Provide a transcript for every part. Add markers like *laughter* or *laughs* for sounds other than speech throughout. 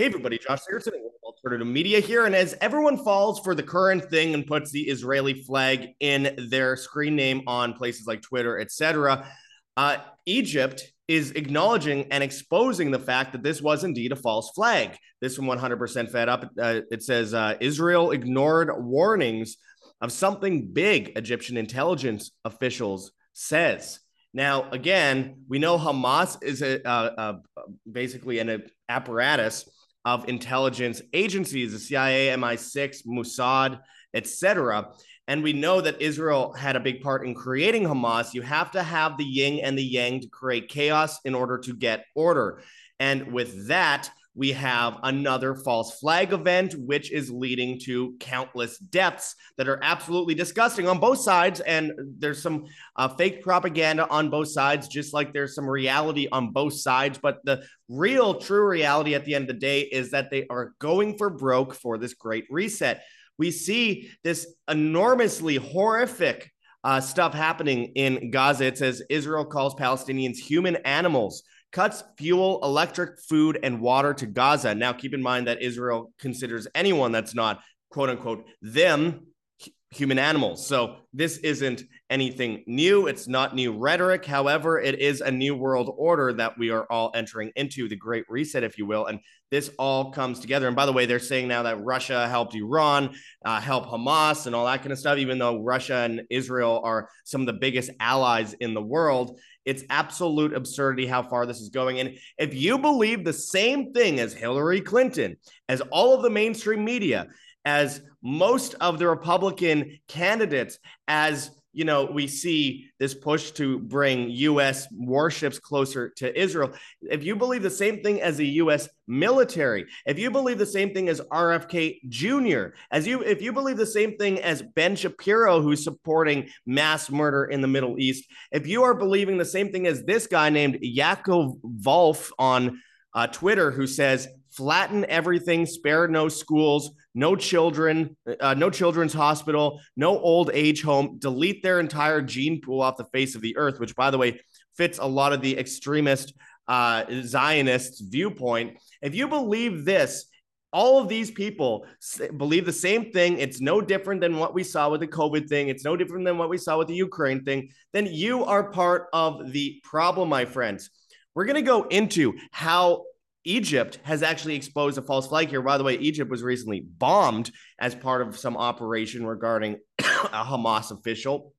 Hey, everybody, Josh Sigurdson, Alternative Media here. And as everyone falls for the current thing and puts the Israeli flag in their screen name on places like Twitter, etc., uh, Egypt is acknowledging and exposing the fact that this was indeed a false flag. This one 100% fed up. Uh, it says uh, Israel ignored warnings of something big, Egyptian intelligence officials says. Now, again, we know Hamas is a, basically an apparatus of intelligence agencies, the CIA, MI6, Mossad, etc. And we know that Israel had a big part in creating Hamas. You have to have the yin and the yang to create chaos in order to get order. And with that, we have another false flag event, which is leading to countless deaths that are absolutely disgusting on both sides. And there's some uh, fake propaganda on both sides, just like there's some reality on both sides. But the real, true reality at the end of the day is that they are going for broke for this great reset. We see this enormously horrific uh, stuff happening in Gaza. It says Israel calls Palestinians human animals cuts fuel, electric, food, and water to Gaza. Now, keep in mind that Israel considers anyone that's not quote unquote them human animals. So this isn't anything new. It's not new rhetoric. However, it is a new world order that we are all entering into, the Great Reset, if you will. And this all comes together. And by the way, they're saying now that Russia helped Iran, uh, help Hamas, and all that kind of stuff, even though Russia and Israel are some of the biggest allies in the world. It's absolute absurdity how far this is going. And if you believe the same thing as Hillary Clinton, as all of the mainstream media, as most of the Republican candidates, as you know, we see this push to bring U.S. warships closer to Israel. If you believe the same thing as the U.S. military, if you believe the same thing as RFK Jr., as you, if you believe the same thing as Ben Shapiro, who's supporting mass murder in the Middle East, if you are believing the same thing as this guy named Yaakov Wolf on uh, Twitter, who says flatten everything, spare no schools, no children, uh, no children's hospital, no old age home, delete their entire gene pool off the face of the earth, which, by the way, fits a lot of the extremist uh, Zionists' viewpoint. If you believe this, all of these people believe the same thing. It's no different than what we saw with the COVID thing. It's no different than what we saw with the Ukraine thing. Then you are part of the problem, my friends. We're going to go into how Egypt has actually exposed a false flag here. By the way, Egypt was recently bombed as part of some operation regarding *coughs* a Hamas official.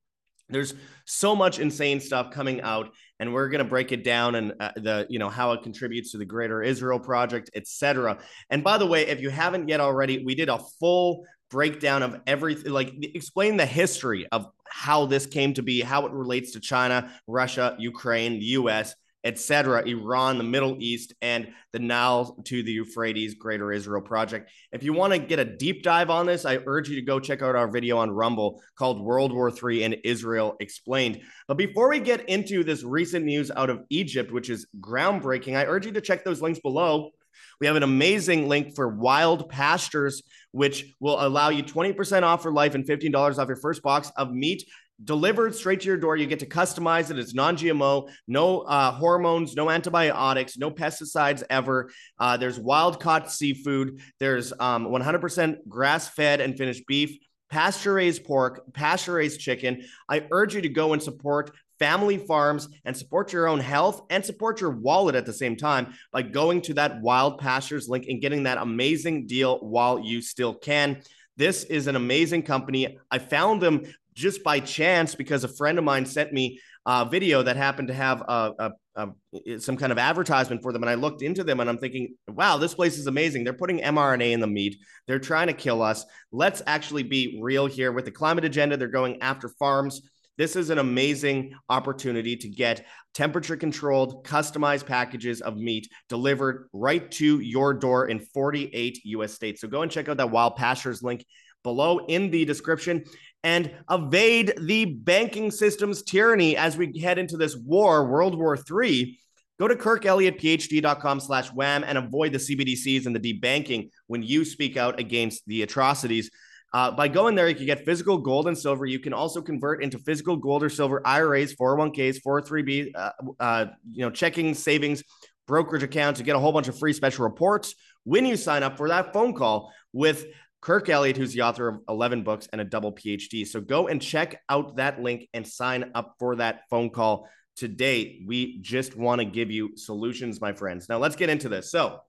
There's so much insane stuff coming out, and we're going to break it down and uh, the you know how it contributes to the Greater Israel Project, etc. And by the way, if you haven't yet already, we did a full breakdown of everything, like explain the history of how this came to be, how it relates to China, Russia, Ukraine, the U.S etc., Iran, the Middle East, and the Nile to the Euphrates Greater Israel Project. If you want to get a deep dive on this, I urge you to go check out our video on Rumble called World War III and Israel Explained. But before we get into this recent news out of Egypt, which is groundbreaking, I urge you to check those links below. We have an amazing link for Wild Pastures, which will allow you 20% off for life and $15 off your first box of meat delivered straight to your door. You get to customize it. It's non GMO, no uh, hormones, no antibiotics, no pesticides ever. Uh, there's wild caught seafood. There's um, 100% grass fed and finished beef, pasture raised pork, pasture raised chicken. I urge you to go and support family farms and support your own health and support your wallet at the same time by going to that wild pastures link and getting that amazing deal while you still can. This is an amazing company. I found them just by chance because a friend of mine sent me a video that happened to have a, a, a, some kind of advertisement for them. And i looked into them and i'm thinking wow this place is amazing. They're putting mrna in the meat. They're trying to kill us. Let's actually be real here with the climate agenda. They're going after farms. This is an amazing opportunity to get temperature controlled, customized packages of meat delivered right to your door in 48 US states. So go and check out that Wild Pastures link below in the description and evade the banking system's tyranny as we head into this war, World War III. Go to kirkelliottphd.com slash wham and avoid the CBDCs and the debanking when you speak out against the atrocities. Uh, by going there, you can get physical gold and silver. You can also convert into physical gold or silver IRAs, 401ks, 403b, uh, uh, you know, checking, savings, brokerage accounts. You get a whole bunch of free special reports when you sign up for that phone call with Kirk Elliott, who's the author of 11 books and a double PhD. So go and check out that link and sign up for that phone call today. We just want to give you solutions, my friends. Now let's get into this. So,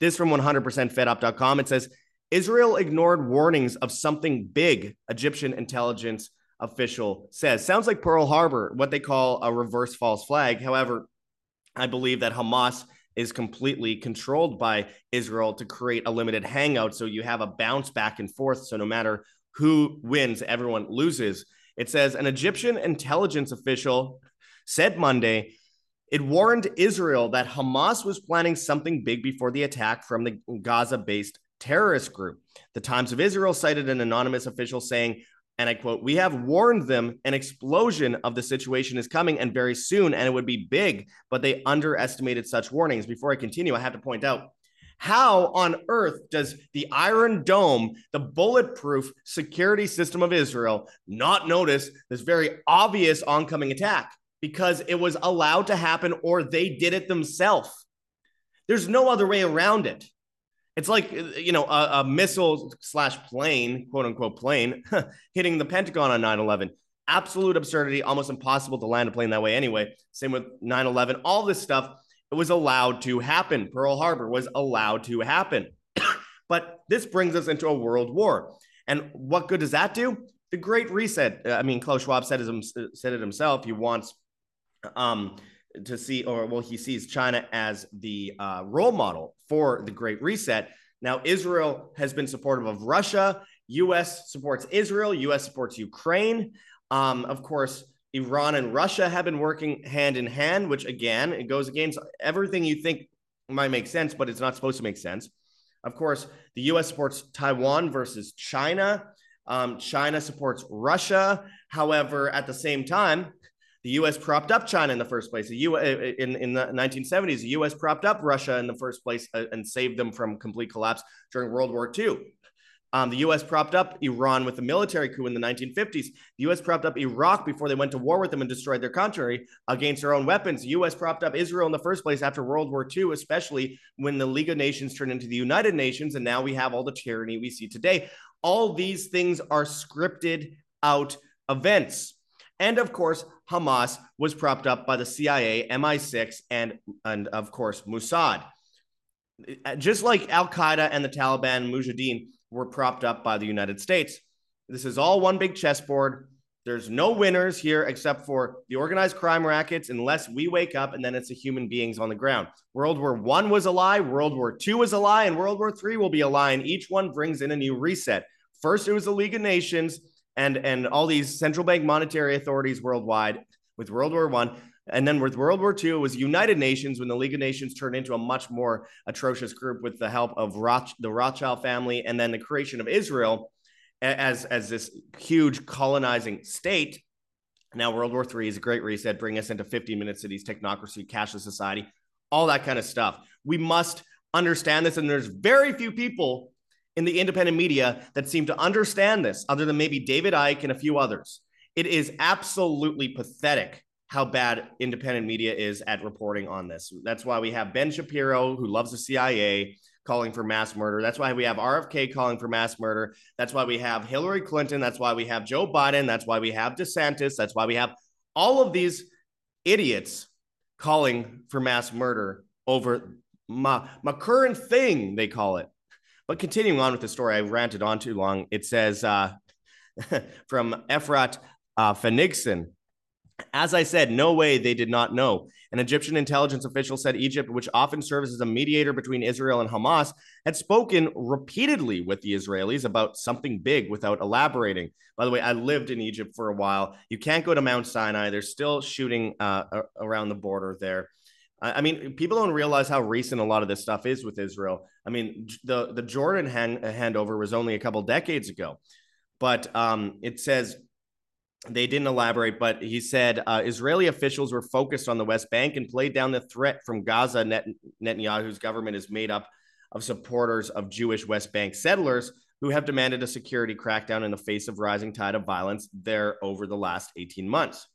this from 100%fedup.com. It says Israel ignored warnings of something big, Egyptian intelligence official says. Sounds like Pearl Harbor, what they call a reverse false flag. However, I believe that Hamas is completely controlled by Israel to create a limited hangout. So you have a bounce back and forth. So no matter who wins, everyone loses. It says an Egyptian intelligence official said Monday it warned Israel that Hamas was planning something big before the attack from the Gaza based terrorist group. The Times of Israel cited an anonymous official saying, and I quote, We have warned them an explosion of the situation is coming and very soon, and it would be big, but they underestimated such warnings. Before I continue, I have to point out how on earth does the Iron Dome, the bulletproof security system of Israel, not notice this very obvious oncoming attack? because it was allowed to happen or they did it themselves. There's no other way around it. It's like, you know, a, a missile slash plane, quote unquote plane, *laughs* hitting the Pentagon on 9 11. Absolute absurdity, almost impossible to land a plane that way anyway. Same with 9 11. All this stuff, it was allowed to happen. Pearl Harbor was allowed to happen. *coughs* but this brings us into a world war. And what good does that do? The Great Reset. I mean, Klaus Schwab said, it, said it himself. He wants um, to see, or well, he sees China as the uh, role model for the Great Reset. Now, Israel has been supportive of Russia. U.S. supports Israel. U.S. supports Ukraine. Um, of course, Iran and Russia have been working hand in hand, which again, it goes against everything you think might make sense, but it's not supposed to make sense. Of course, the U.S. supports Taiwan versus China. Um, China supports Russia. However, at the same time, the U.S. propped up China in the first place. The U. in in the 1970s, the U.S. propped up Russia in the first place uh, and saved them from complete collapse during World War II. Um, the U.S. propped up Iran with a military coup in the 1950s. The U.S. propped up Iraq before they went to war with them and destroyed their country against their own weapons. The U.S. propped up Israel in the first place after World War II, especially when the League of Nations turned into the United Nations, and now we have all the tyranny we see today. All these things are scripted out events. And of course, Hamas was propped up by the CIA, MI6, and, and of course, Mossad. Uh, just like Al Qaeda and the Taliban, Mujahideen were propped up by the United States. This is all one big chessboard. There's no winners here except for the organized crime rackets, unless we wake up and then it's the human beings on the ground. World War One was a lie, World War Two was a lie, and World War Three will be a lie. And each one brings in a new reset. First, it was the League of Nations and and all these central bank monetary authorities worldwide with World War One. And then with World War II, it was United Nations when the League of Nations turned into a much more atrocious group with the help of Roth, the Rothschild family, and then the creation of Israel as, as this huge colonizing state. Now, World War III is a great reset, bring us into 15 minute cities, technocracy, cashless society, all that kind of stuff. We must understand this. And there's very few people in the independent media that seem to understand this, other than maybe David Icke and a few others. It is absolutely pathetic how bad independent media is at reporting on this. That's why we have Ben Shapiro, who loves the CIA, calling for mass murder. That's why we have RFK calling for mass murder. That's why we have Hillary Clinton. That's why we have Joe Biden. That's why we have DeSantis. That's why we have all of these idiots calling for mass murder over my, my current thing, they call it. But continuing on with the story, I ranted on too long. It says uh, *laughs* from Efrat uh, as I said, no way they did not know. An Egyptian intelligence official said Egypt, which often serves as a mediator between Israel and Hamas, had spoken repeatedly with the Israelis about something big without elaborating. By the way, I lived in Egypt for a while. You can't go to Mount Sinai. They're still shooting uh, around the border there. I mean, people don't realize how recent a lot of this stuff is with Israel. I mean, the the Jordan hand, handover was only a couple decades ago, but um, it says they didn't elaborate. But he said uh, Israeli officials were focused on the West Bank and played down the threat from Gaza. Net- Netanyahu's government is made up of supporters of Jewish West Bank settlers who have demanded a security crackdown in the face of rising tide of violence there over the last 18 months.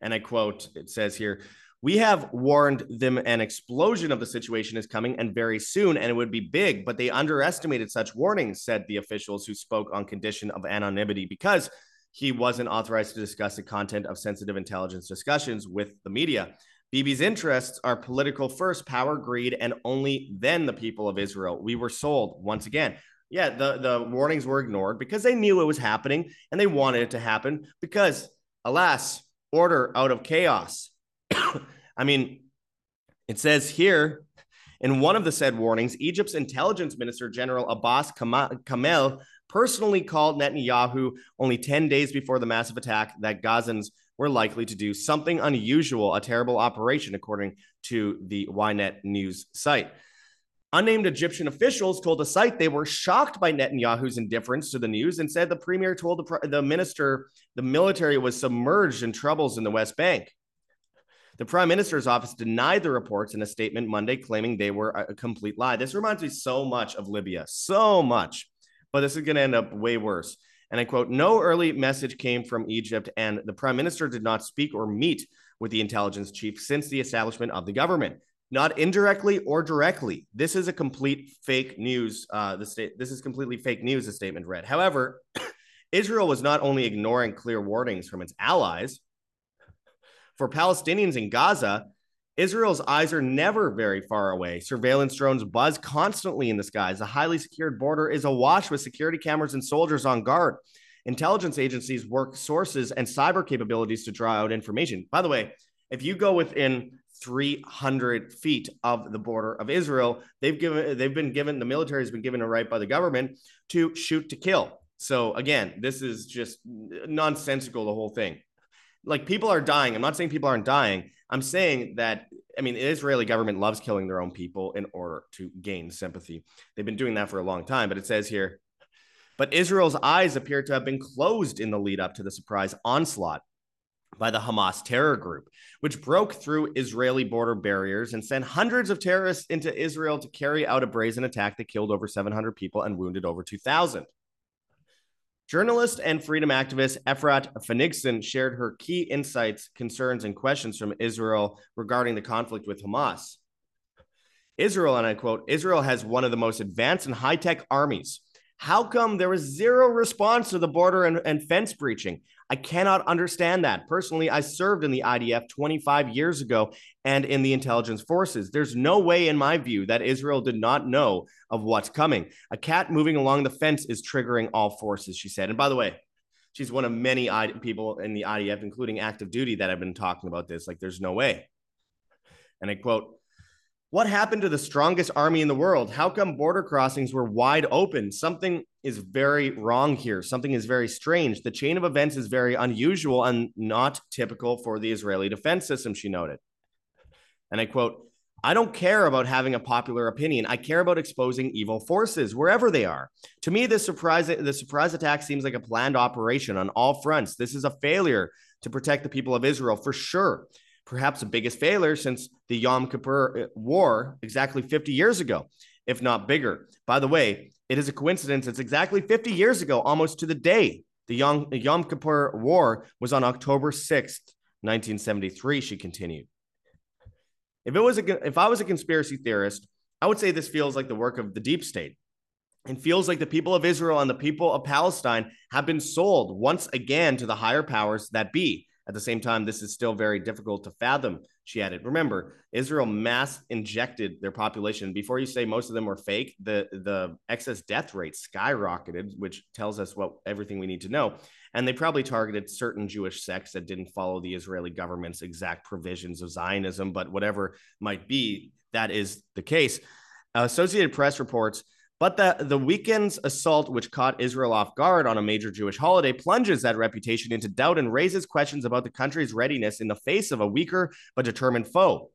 And I quote, it says here, We have warned them an explosion of the situation is coming and very soon, and it would be big, but they underestimated such warnings, said the officials who spoke on condition of anonymity because he wasn't authorized to discuss the content of sensitive intelligence discussions with the media. Bibi's interests are political first, power, greed, and only then the people of Israel. We were sold once again. Yeah, the, the warnings were ignored because they knew it was happening and they wanted it to happen because, alas, order out of chaos. *coughs* I mean, it says here in one of the said warnings, Egypt's intelligence minister, General Abbas Kamel, personally called Netanyahu only 10 days before the massive attack that Gazans were likely to do something unusual, a terrible operation, according to the Ynet news site. Unnamed Egyptian officials told the site they were shocked by Netanyahu's indifference to the news and said the premier told the, the minister the military was submerged in troubles in the West Bank. The prime minister's office denied the reports in a statement Monday, claiming they were a complete lie. This reminds me so much of Libya, so much, but this is going to end up way worse. And I quote, no early message came from Egypt, and the prime minister did not speak or meet with the intelligence chief since the establishment of the government, not indirectly or directly. This is a complete fake news. Uh, the state, this is completely fake news, the statement read. However, *clears throat* Israel was not only ignoring clear warnings from its allies. For Palestinians in Gaza, Israel's eyes are never very far away. Surveillance drones buzz constantly in the skies. A highly secured border is awash with security cameras and soldiers on guard. Intelligence agencies work sources and cyber capabilities to draw out information. By the way, if you go within 300 feet of the border of Israel, they've given they've been given the military has been given a right by the government to shoot to kill. So again, this is just nonsensical. The whole thing, like people are dying. I'm not saying people aren't dying. I'm saying that I mean, the Israeli government loves killing their own people in order to gain sympathy. They've been doing that for a long time, but it says here, but Israel's eyes appear to have been closed in the lead up to the surprise onslaught by the Hamas terror group, which broke through Israeli border barriers and sent hundreds of terrorists into Israel to carry out a brazen attack that killed over 700 people and wounded over 2,000. Journalist and freedom activist Efrat Fenigson shared her key insights, concerns, and questions from Israel regarding the conflict with Hamas. Israel, and I quote, Israel has one of the most advanced and high tech armies. How come there was zero response to the border and, and fence breaching? I cannot understand that. Personally, I served in the IDF 25 years ago and in the intelligence forces. There's no way, in my view, that Israel did not know of what's coming. A cat moving along the fence is triggering all forces, she said. And by the way, she's one of many people in the IDF, including active duty, that have been talking about this. Like, there's no way. And I quote, what happened to the strongest army in the world? How come border crossings were wide open? Something is very wrong here. Something is very strange. The chain of events is very unusual and not typical for the Israeli defense system, she noted. And I quote, I don't care about having a popular opinion. I care about exposing evil forces wherever they are. To me, this surprise the surprise attack seems like a planned operation on all fronts. This is a failure to protect the people of Israel for sure perhaps the biggest failure since the Yom Kippur uh, War exactly 50 years ago, if not bigger. By the way, it is a coincidence. It's exactly 50 years ago, almost to the day. The Yom, Yom Kippur War was on October 6th, 1973, she continued. If it was a, if I was a conspiracy theorist, I would say this feels like the work of the deep state. It feels like the people of Israel and the people of Palestine have been sold once again to the higher powers that be. At the same time, this is still very difficult to fathom, she added. Remember, Israel mass injected their population. Before you say most of them were fake, the, the excess death rate skyrocketed, which tells us what everything we need to know. And they probably targeted certain Jewish sects that didn't follow the Israeli government's exact provisions of Zionism, but whatever might be, that is the case. Associated Press reports but the, the weekend's assault, which caught Israel off guard on a major Jewish holiday, plunges that reputation into doubt and raises questions about the country's readiness in the face of a weaker but determined foe.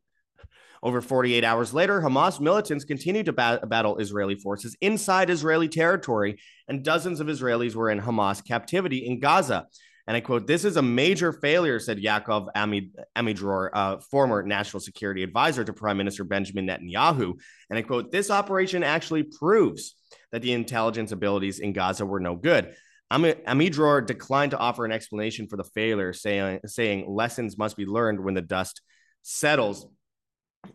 Over 48 hours later, Hamas militants continued to ba- battle Israeli forces inside Israeli territory, and dozens of Israelis were in Hamas captivity in Gaza. And I quote, This is a major failure, said Yaakov Amid- Amidror, uh, former national security advisor to Prime Minister Benjamin Netanyahu. And I quote, This operation actually proves that the intelligence abilities in Gaza were no good. Am- Amidror declined to offer an explanation for the failure, saying, saying lessons must be learned when the dust settles.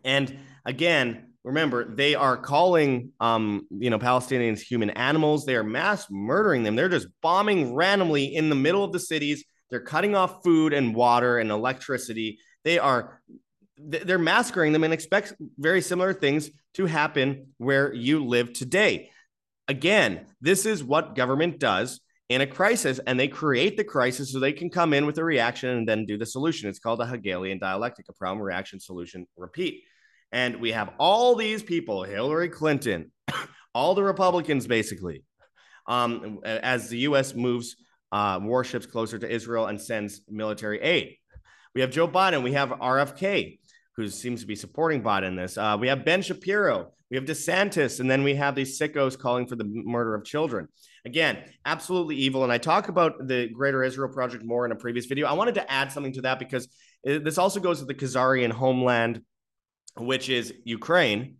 And again, remember they are calling um, you know palestinians human animals. They are mass murdering them. They're just bombing randomly in the middle of the cities. They're cutting off food and water and electricity. They are they're massacring them and expect very similar things to happen where you live today. Again this is what government does in a crisis and they create the crisis so they can come in with a reaction and then do the solution. It's called a hegelian dialectic a problem reaction solution repeat and we have all these people, Hillary Clinton, *coughs* all the Republicans, basically, um, as the U.S. moves uh, warships closer to Israel and sends military aid. We have Joe Biden. We have RFK, who seems to be supporting Biden in this. Uh, we have Ben Shapiro. We have DeSantis. And then we have these sickos calling for the murder of children. Again, absolutely evil. And I talk about the Greater Israel Project more in a previous video. I wanted to add something to that because this also goes to the Khazarian homeland which is Ukraine,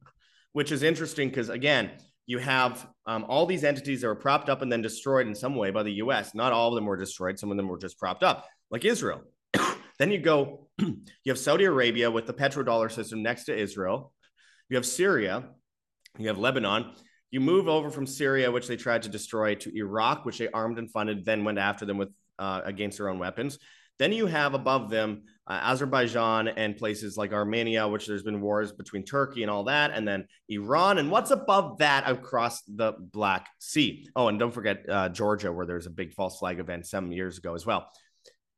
which is interesting because, again, you have um, all these entities that were propped up and then destroyed in some way by the US. Not all of them were destroyed, some of them were just propped up, like Israel. *clears throat* then you go, *clears throat* you have Saudi Arabia with the petrodollar system next to Israel. You have Syria, you have Lebanon. You move over from Syria, which they tried to destroy, to Iraq, which they armed and funded, then went after them with uh, against their own weapons. Then you have above them uh, Azerbaijan and places like Armenia, which there's been wars between Turkey and all that, and then Iran. And what's above that across the Black Sea? Oh, and don't forget uh, Georgia, where there's a big false flag event some years ago as well.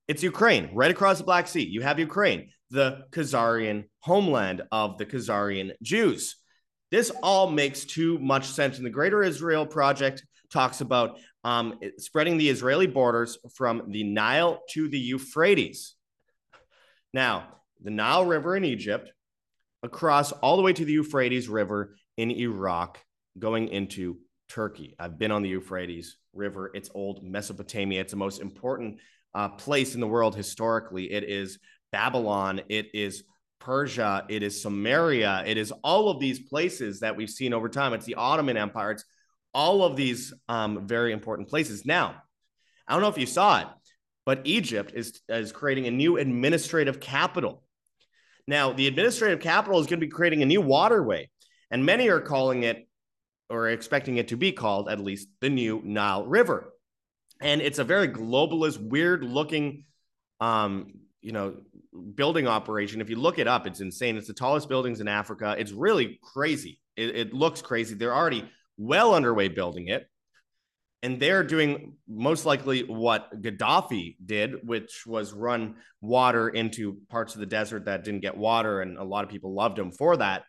It's Ukraine, right across the Black Sea. You have Ukraine, the Khazarian homeland of the Khazarian Jews. This all makes too much sense. And the Greater Israel Project talks about um, spreading the Israeli borders from the Nile to the Euphrates. Now, the Nile River in Egypt, across all the way to the Euphrates River in Iraq, going into Turkey. I've been on the Euphrates River. It's old Mesopotamia. It's the most important uh, place in the world historically. It is Babylon. It is Persia. It is Samaria. It is all of these places that we've seen over time. It's the Ottoman Empire. It's all of these um, very important places. Now, I don't know if you saw it, but Egypt is, is creating a new administrative capital. Now, the administrative capital is going to be creating a new waterway, and many are calling it or expecting it to be called at least the new Nile River. And it's a very globalist, weird looking, um, you know, building operation. If you look it up, it's insane. It's the tallest buildings in Africa. It's really crazy. It, it looks crazy. They're already well underway building it. And they're doing most likely what Gaddafi did, which was run water into parts of the desert that didn't get water. And a lot of people loved him for that.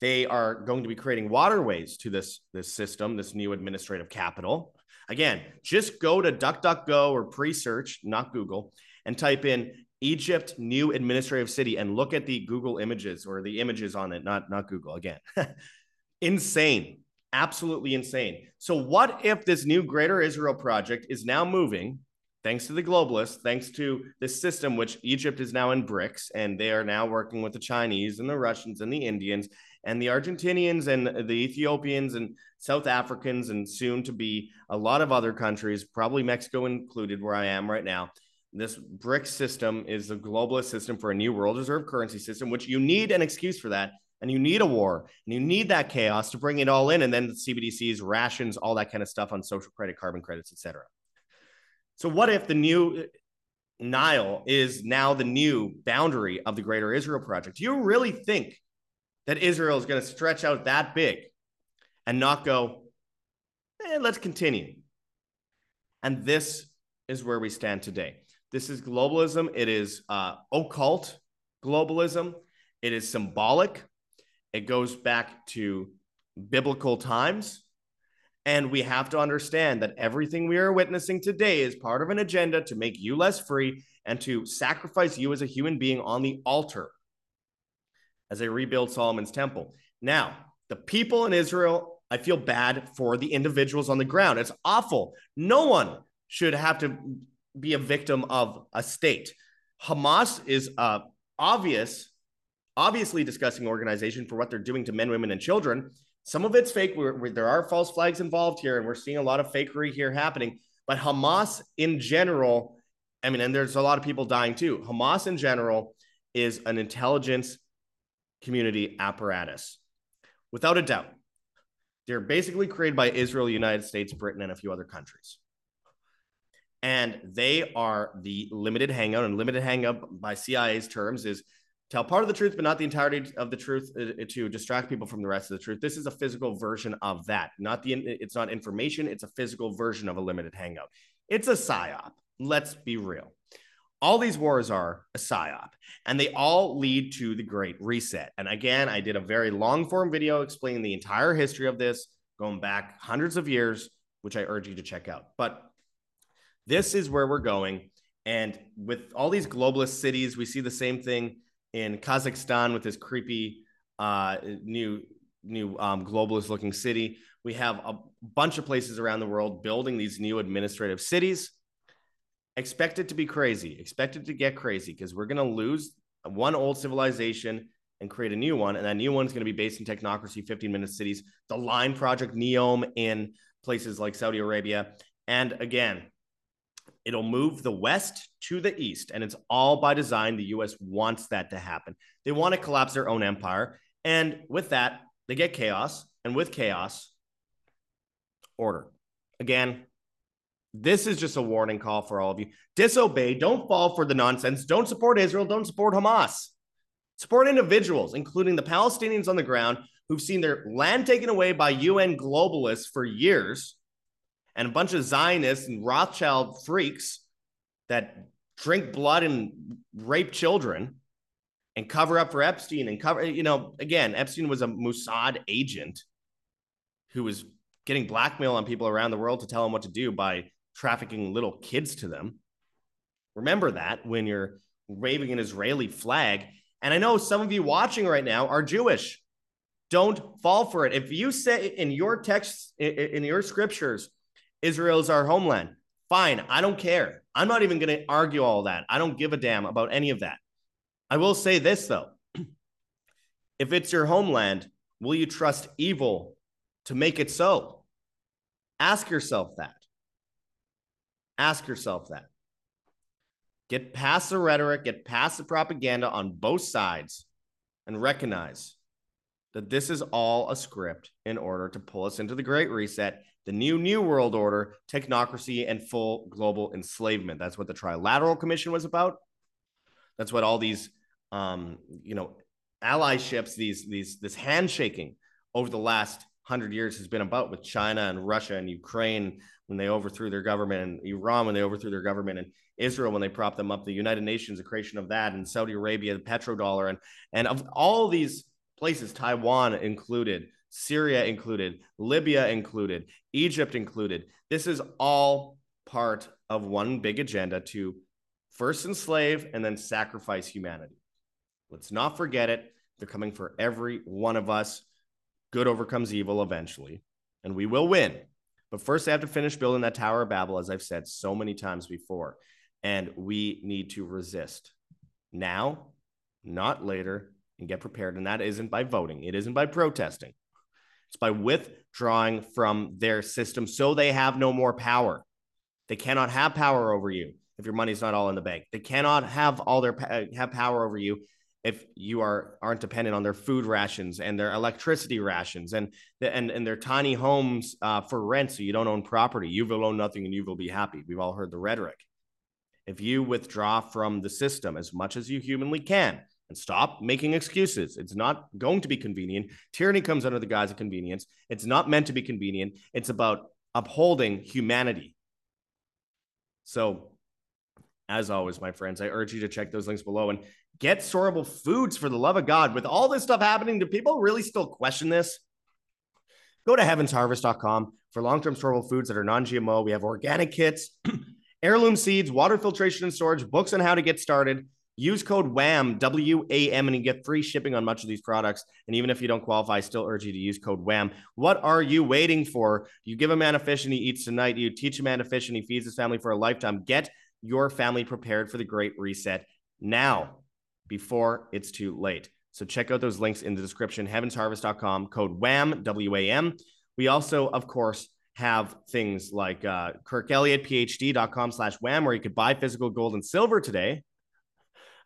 They are going to be creating waterways to this, this system, this new administrative capital. Again, just go to DuckDuckGo or Presearch, not Google, and type in Egypt new administrative city and look at the Google images or the images on it, not, not Google again. *laughs* Insane absolutely insane. So, what if this new Greater Israel project is now moving, thanks to the globalists, thanks to this system, which Egypt is now in BRICS, and they are now working with the Chinese and the Russians and the Indians and the Argentinians and the Ethiopians and South Africans, and soon to be a lot of other countries, probably Mexico included, where I am right now. This BRICS system is a globalist system for a new world reserve currency system, which you need an excuse for that and you need a war and you need that chaos to bring it all in and then the cbdc's rations all that kind of stuff on social credit carbon credits etc so what if the new nile is now the new boundary of the greater israel project? Do you really think that israel is going to stretch out that big and not go eh, let's continue and this is where we stand today. This is globalism. It is uh, occult globalism. It is symbolic it goes back to biblical times. And we have to understand that everything we are witnessing today is part of an agenda to make you less free and to sacrifice you as a human being on the altar as they rebuild Solomon's temple. Now, the people in Israel, I feel bad for the individuals on the ground. It's awful. No one should have to be a victim of a state. Hamas is uh, obvious obviously discussing organization for what they're doing to men, women, and children. Some of it's fake. We're, we're, there are false flags involved here, and we're seeing a lot of fakery here happening. But Hamas in general, I mean, and there's a lot of people dying too. Hamas in general is an intelligence community apparatus. Without a doubt, they're basically created by Israel, United States, Britain, and a few other countries. And they are the limited hangout, and limited hangout by CIA's terms is tell part of the truth, but not the entirety of the truth uh, to distract people from the rest of the truth. This is a physical version of that. Not the it's not information, it's a physical version of a limited hangout. It's a psyop. Let's be real. All these wars are a psyop, and they all lead to the Great Reset. And again, I did a very long form video explaining the entire history of this, going back hundreds of years, which I urge you to check out. But this is where we're going. And with all these globalist cities, we see the same thing in Kazakhstan with this creepy uh, new new um, globalist looking city. We have a bunch of places around the world building these new administrative cities. Expect it to be crazy. Expect it to get crazy because we're going to lose one old civilization and create a new one. And that new one is going to be based in technocracy, 15 minute cities, the Line Project, Neom in places like Saudi Arabia. And again, It'll move the West to the East, and it's all by design. The US wants that to happen. They want to collapse their own empire. And with that, they get chaos. And with chaos, order. Again, this is just a warning call for all of you. Disobey. Don't fall for the nonsense. Don't support Israel. Don't support Hamas. Support individuals, including the Palestinians on the ground who've seen their land taken away by UN globalists for years and a bunch of Zionists and Rothschild freaks that drink blood and rape children and cover up for Epstein and cover, you know, again, Epstein was a Mossad agent who was getting blackmail on people around the world to tell them what to do by trafficking little kids to them. Remember that when you're waving an Israeli flag. And I know some of you watching right now are Jewish. Don't fall for it. If you say in your texts, in your scriptures, Israel is our homeland. Fine. I don't care. I'm not even going to argue all that. I don't give a damn about any of that. I will say this, though. *clears throat* if it's your homeland, will you trust evil to make it so? Ask yourself that. Ask yourself that. Get past the rhetoric, get past the propaganda on both sides, and recognize that this is all a script in order to pull us into the Great Reset the new New World Order, technocracy, and full global enslavement. That's what the Trilateral Commission was about. That's what all these, um, you know, allyships, these these this handshaking over the last hundred years has been about with China and Russia and Ukraine when they overthrew their government, and Iran when they overthrew their government, and Israel when they propped them up, the United Nations, the creation of that, and Saudi Arabia, the petrodollar, and and of all these places, Taiwan included Syria included, Libya included, Egypt included. This is all part of one big agenda to first enslave and then sacrifice humanity. Let's not forget it. They're coming for every one of us. Good overcomes evil eventually, and we will win. But first, they have to finish building that Tower of Babel, as I've said so many times before. And we need to resist now, not later, and get prepared. And that isn't by voting, it isn't by protesting. It's by withdrawing from their system so they have no more power. They cannot have power over you if your money's not all in the bank. They cannot have all their uh, have power over you if you are aren't dependent on their food rations and their electricity rations and and and their tiny homes uh, for rent so you don't own property. You will own nothing and you will be happy. We've all heard the rhetoric. If you withdraw from the system as much as you humanly can, and stop making excuses. It's not going to be convenient. Tyranny comes under the guise of convenience. It's not meant to be convenient. It's about upholding humanity. So, as always, my friends, I urge you to check those links below and get Storable Foods for the love of God. With all this stuff happening, do people really still question this? Go to heavensharvest.com for long term storable foods that are non GMO. We have organic kits, *clears throat* heirloom seeds, water filtration and storage, books on how to get started Use code WHAM, W A M, and you get free shipping on much of these products. And even if you don't qualify, I still urge you to use code WHAM. What are you waiting for? You give a man a fish and he eats tonight. You teach a man to fish and he feeds his family for a lifetime. Get your family prepared for the great reset now before it's too late. So check out those links in the description, heavensharvest.com, code WHAM, W A M. We also, of course, have things like uh, PhD.com slash wham, where you could buy physical gold and silver today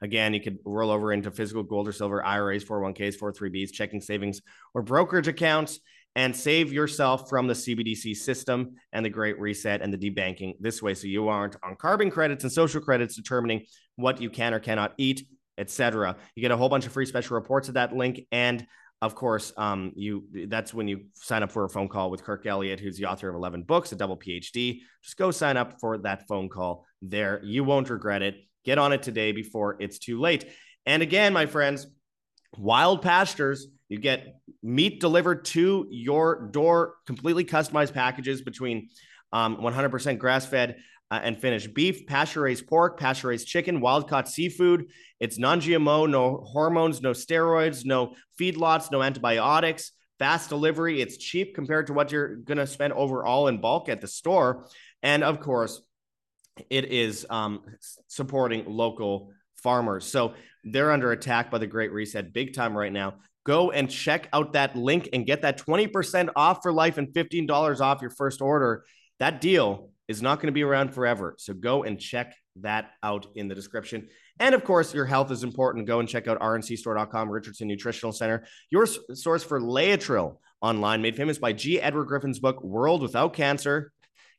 Again, you could roll over into physical gold or silver IRAs, 401ks, 403bs, checking savings, or brokerage accounts and save yourself from the CBDC system and the great reset and the debanking this way so you aren't on carbon credits and social credits determining what you can or cannot eat, etc. You get a whole bunch of free special reports at that link and of course, um, you that's when you sign up for a phone call with Kirk Elliott, who's the author of 11 books, a double PhD. Just go sign up for that phone call there. You won't regret it. Get on it today before it's too late. And again, my friends, Wild Pastures, you get meat delivered to your door, completely customized packages between um, 100% grass fed uh, and finished beef, pasture raised pork, pasture raised chicken, wild caught seafood. It's non GMO, no hormones, no steroids, no feedlots, no antibiotics, fast delivery. It's cheap compared to what you're going to spend overall in bulk at the store. And of course, it is um, supporting local farmers. So they're under attack by the Great Reset big time right now. Go and check out that link and get that 20% off for life and $15 off your first order. That deal is not going to be around forever. So go and check that out in the description. And of course, your health is important. Go and check out rncstore.com, Richardson Nutritional Center, your source for Laetrile online, made famous by G. Edward Griffin's book, World Without Cancer.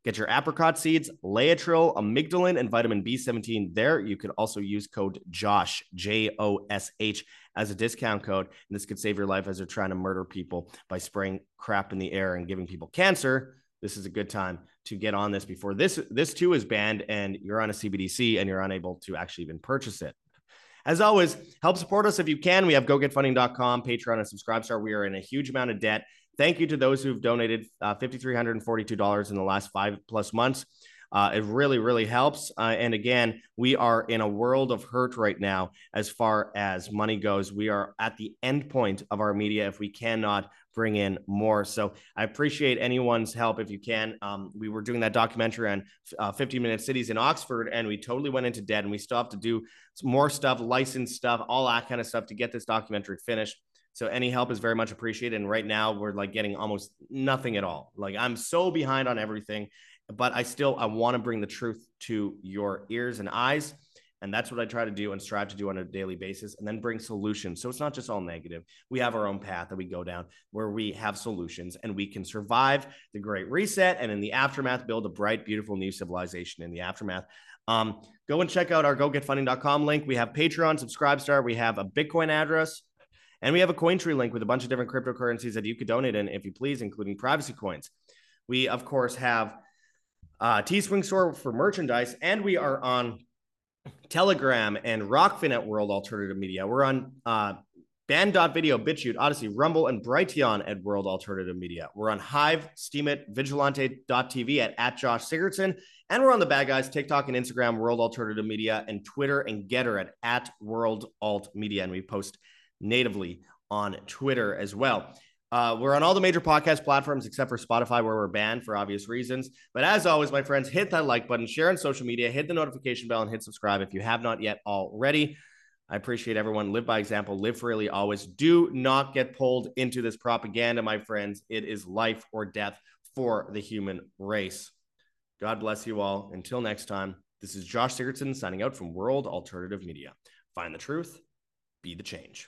Get your apricot seeds, Laetrile, amygdalin, and vitamin B17 there. You could also use code JOSH, J O S H, as a discount code. And this could save your life as you're trying to murder people by spraying crap in the air and giving people cancer. This is a good time to get on this before this this too is banned and you're on a CBDC and you're unable to actually even purchase it. As always, help support us if you can. We have gogetfunding.com, Patreon, and Subscribestar. We are in a huge amount of debt. Thank you to those who've donated uh, $5,342 in the last five plus months. Uh, it really, really helps. Uh, and again, we are in a world of hurt right now as far as money goes. We are at the end point of our media if we cannot bring in more. So I appreciate anyone's help if you can. Um, we were doing that documentary on uh, 15 minute cities in Oxford, and we totally went into debt, and we still have to do more stuff, license stuff, all that kind of stuff to get this documentary finished. So any help is very much appreciated. And right now we're like getting almost nothing at all. Like I'm so behind on everything, but I still I want to bring the truth to your ears and eyes. And that's what I try to do and strive to do on a daily basis and then bring solutions. So it's not just all negative. We have our own path that we go down where we have solutions and we can survive the great reset and in the aftermath, build a bright, beautiful new civilization in the aftermath. Um, go and check out our gogetfunding.com link. We have Patreon, Subscribestar, we have a Bitcoin address, and we have a Cointree link with a bunch of different cryptocurrencies that you could donate in if you please, including privacy coins. We, of course, have uh, Teespring store for merchandise, and we are on Telegram and Rokfin at World Alternative Media. We're on uh, Band.video, BitChute, Odysee, Rumble, and Brighteon at World Alternative Media. We're on Hive, Steemit, Vigilante.tv at, at Josh Sigurdson. And we're on the bad guys, TikTok and Instagram, World Alternative Media, and Twitter and Gettr at, at World Alt Media. And we post natively on Twitter as well. Uh, we're on all the major podcast platforms except for Spotify, where we're banned for obvious reasons. But as always, my friends, hit that like button, share on social media, hit the notification bell, and hit subscribe if you have not yet already. I appreciate everyone. Live by example, live freely always. Do not get pulled into this propaganda, my friends. It is life or death for the human race. God bless you all. Until next time, this is Josh Sigurdson signing out from World Alternative Media. Find the truth, be the change.